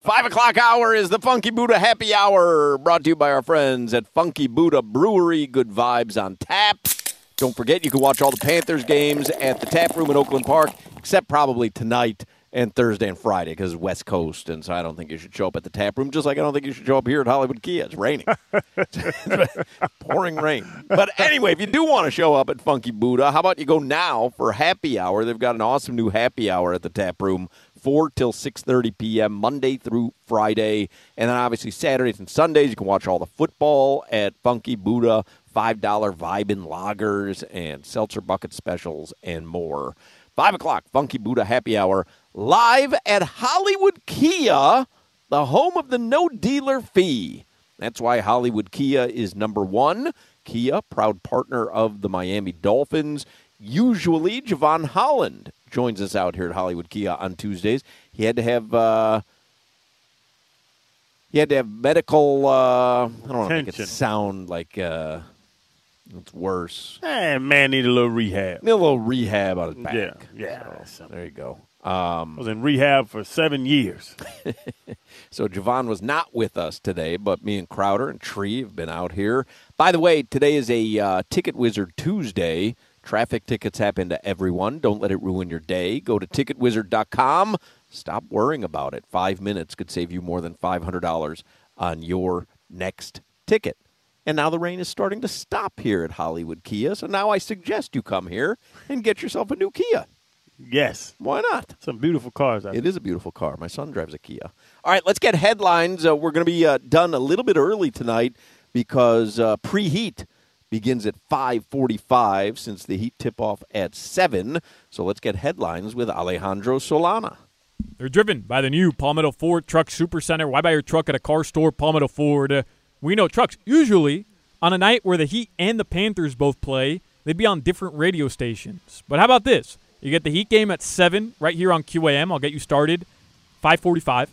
Five o'clock hour is the Funky Buddha Happy Hour, brought to you by our friends at Funky Buddha Brewery. Good vibes on tap. Don't forget, you can watch all the Panthers games at the tap room in Oakland Park, except probably tonight and Thursday and Friday because it's West Coast, and so I don't think you should show up at the tap room. Just like I don't think you should show up here at Hollywood Kia. It's raining, pouring rain. But anyway, if you do want to show up at Funky Buddha, how about you go now for happy hour? They've got an awesome new happy hour at the tap room. 4 till 6.30 p.m. Monday through Friday. And then obviously Saturdays and Sundays, you can watch all the football at Funky Buddha, $5 Vibin Loggers, and Seltzer Bucket Specials, and more. 5 o'clock, Funky Buddha Happy Hour, live at Hollywood Kia, the home of the no dealer fee. That's why Hollywood Kia is number one. Kia, proud partner of the Miami Dolphins. Usually, Jevon Holland joins us out here at Hollywood Kia on Tuesdays. He had to have uh, he had to have medical. Uh, I don't want to make it sound like uh, it's worse. Hey, man, need a little rehab. Need a little rehab on his back. Yeah, yeah. So, there you go. I was in rehab for seven years. So Jevon was not with us today, but me and Crowder and Tree have been out here. By the way, today is a uh, Ticket Wizard Tuesday. Traffic tickets happen to everyone. Don't let it ruin your day. Go to ticketwizard.com. Stop worrying about it. Five minutes could save you more than $500 on your next ticket. And now the rain is starting to stop here at Hollywood Kia. So now I suggest you come here and get yourself a new Kia. Yes, Why not? some beautiful cars. Out It is a beautiful car. My son drives a Kia. All right, let's get headlines. Uh, we're going to be uh, done a little bit early tonight because uh, preheat begins at 5:45 since the heat tip off at 7. So let's get headlines with Alejandro Solana. They're driven by the new Palmetto Ford Truck Supercenter. Why buy your truck at a car store? Palmetto Ford. Uh, we know trucks. Usually, on a night where the Heat and the Panthers both play, they'd be on different radio stations. But how about this? You get the Heat game at 7 right here on QAM. I'll get you started 545.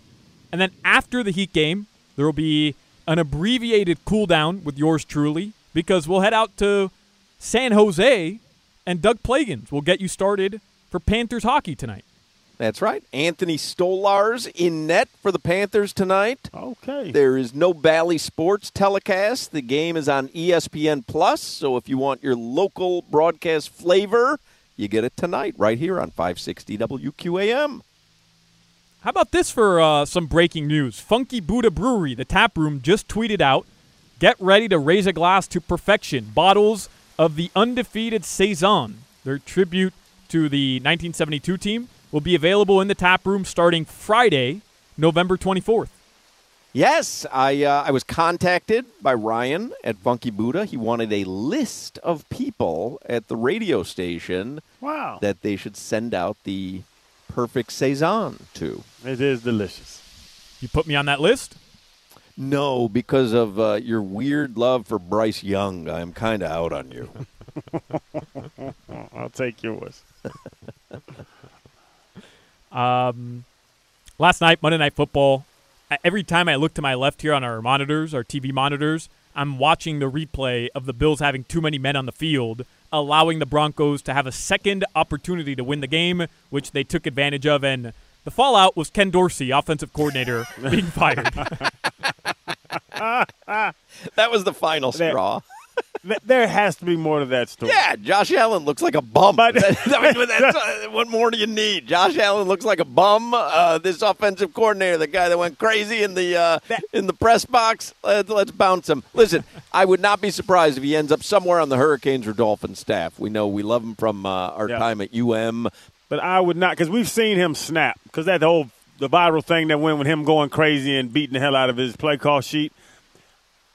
And then after the Heat game, there will be an abbreviated cool down with yours truly because we'll head out to San Jose and Doug Plagens will get you started for Panthers hockey tonight. That's right. Anthony Stolarz in net for the Panthers tonight. Okay. There is no Bally Sports telecast. The game is on ESPN Plus. So if you want your local broadcast flavor, you get it tonight right here on 560 WQAM. How about this for uh, some breaking news? Funky Buddha Brewery, the tap room, just tweeted out Get ready to raise a glass to perfection. Bottles of the undefeated Saison, their tribute to the 1972 team, will be available in the tap room starting Friday, November 24th. Yes, I uh, I was contacted by Ryan at Funky Buddha. He wanted a list of people at the radio station wow. that they should send out the perfect saison to. it is delicious. You put me on that list? No, because of uh, your weird love for Bryce Young, I'm kind of out on you. I'll take yours. Um, last night, Monday Night Football, every time I look to my left here on our monitors, our TV monitors, I'm watching the replay of the Bills having too many men on the field, allowing the Broncos to have a second opportunity to win the game, which they took advantage of. And the fallout was Ken Dorsey, offensive coordinator, being fired. That was the final straw. Th- there has to be more to that story. Yeah, Josh Allen looks like a bum. But- I mean, that's, uh, what more do you need? Josh Allen looks like a bum. Uh, this offensive coordinator, the guy that went crazy in the uh, in the press box, let's, let's bounce him. Listen, I would not be surprised if he ends up somewhere on the Hurricanes or Dolphins staff. We know we love him from uh, our Yeah. time at UM. But I would not, because we've seen him snap. Because that whole the viral thing that went with him going crazy and beating the hell out of his play call sheet.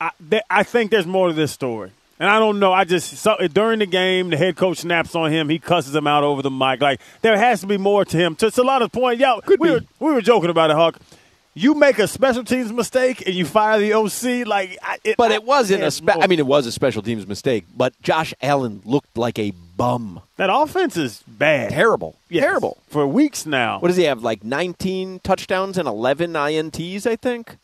I, th- I think there's more to this story, and I don't know. I just saw during the game, the head coach snaps on him. He cusses him out over the mic. Like there has to be more to him. To Solana's point, yo, we were we were joking about it, Huck. You make a special teams mistake and you fire the OC, like, I, it, But it wasn't a. Spe- more. I mean, it was a special teams mistake. But Josh Allen looked like a bum. that offense is bad, Terrible. Yes. Terrible. for weeks now. What does he have? Like 19 touchdowns and 11 ints, I think.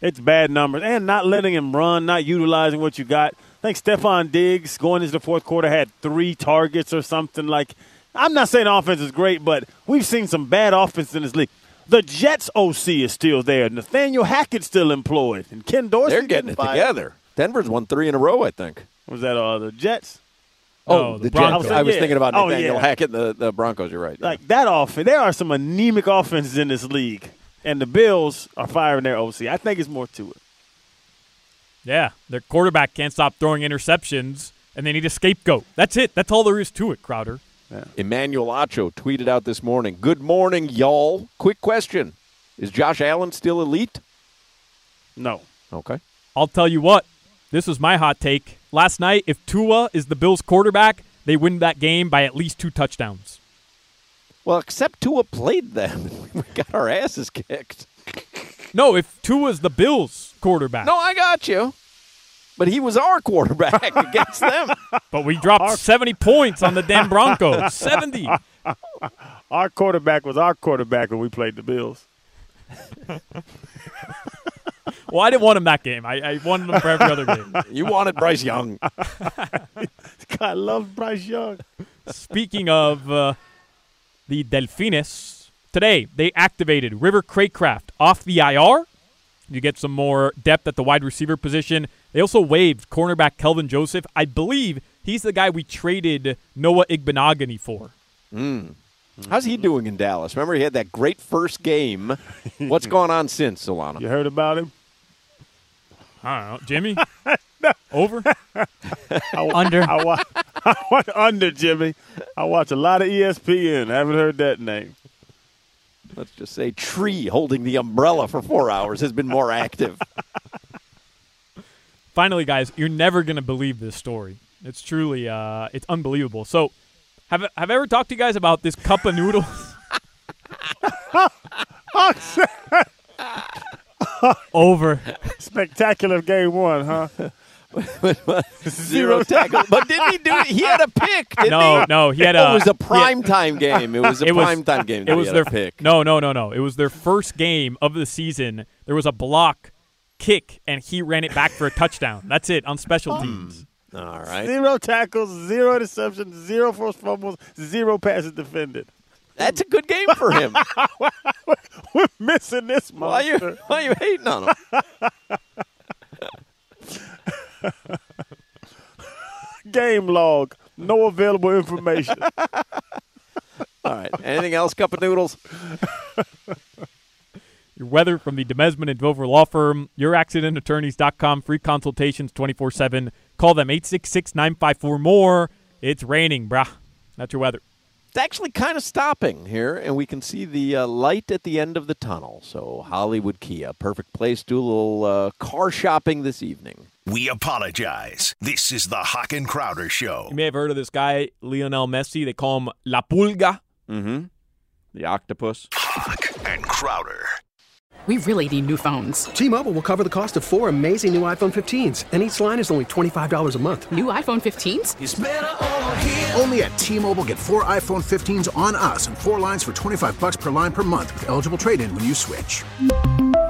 It's bad numbers and not letting him run, not utilizing what you got. I think Stefon Diggs going into the fourth quarter had three targets or something. Like, I'm not saying offense is great, but we've seen some bad offense in this league. The Jets OC is still there. Nathaniel Hackett's still employed, and Ken Dorsey They're getting it fired. together. Denver's won three in a row, I think. Was that uh, the Jets? Oh, the the Broncos. Jets. I was Yeah. thinking about Oh, Nathaniel yeah. Hackett, and the, the Broncos. You're right. yeah. Like that offense, there are some anemic offenses in this league, and the Bills are firing their OC. I think it's more to it. yeah, their quarterback can't stop throwing interceptions, and they need a scapegoat. That's it. That's all there is to it, Crowder. Emmanuel Acho tweeted out this morning. Good morning, y'all. Quick question: Is Josh Allen still elite? No, Okay. I'll tell you what, this was my hot take. Last night, if Tua is the Bills quarterback, they win that game by at least two touchdowns. Well, except Tua played them. we got our asses kicked. No, if Tua's the Bills quarterback. No, I got you. But he was our quarterback against them. But we dropped 70 points on the damn Broncos. 70. our quarterback was our quarterback when we played the Bills. Well, I didn't want him that game. I, I wanted him for every other game. You wanted Bryce Young. God love Bryce Young. Speaking of uh, the Delfines, today they activated River Cracraft off the IR. You get some more depth at the wide receiver position. They also waived cornerback Kelvin Joseph. I believe he's the guy we traded Noah Igbinoghene for. Mm. How's he doing in Dallas? Remember, he had that great first game. What's gone on since, Solana? You heard about him? I don't know. Jimmy? Over? Under. I watch, I watch under Jimmy. I watch a lot of ESPN. I haven't heard that name. Let's just say Tree holding the umbrella for four hours has been more active. Finally, guys, you're never going to believe this story. It's truly, uh, it's unbelievable. So, have have I ever talked to you guys about this cup of noodles? Over. Spectacular game one, huh? Zero tackle. But didn't he do it? He had a pick, didn't No, he? no, he had a. it was a prime time game. It was a It was- prime time game. It was their pick. No, no, no, no. It was their first game of the season. There was a block kick, and he ran it back for a touchdown. That's it on special hmm. teams. All right. Zero tackles, zero interceptions, zero forced fumbles, zero passes defended. That's a good game for him. We're missing this why, you, monster. why you hating on him? Game log, no available information. All right. Anything else, Cup of Noodles? Your weather from the Demesmin and Dover Law Firm, youraccidentattorneys.com, free consultations 24 7. Call them 866 954 more. It's raining, brah. That's your weather. It's actually kind of stopping here, and we can see the uh, light at the end of the tunnel. So, Hollywood Kia, perfect place to do a little uh, car shopping this evening. We apologize. This is the Hoch and Crowder Show. You may have heard of this guy, Lionel Messi. They call him La Pulga. Mm-hmm. The octopus. Hoch and Crowder. we really need new phones. T-Mobile will cover the cost of four amazing new iPhone 15s, and each line is only $25 a month. New iPhone 15s? Only at T-Mobile get four iPhone 15s on us and four lines for 25 bucks per line per month with eligible trade-in when you switch.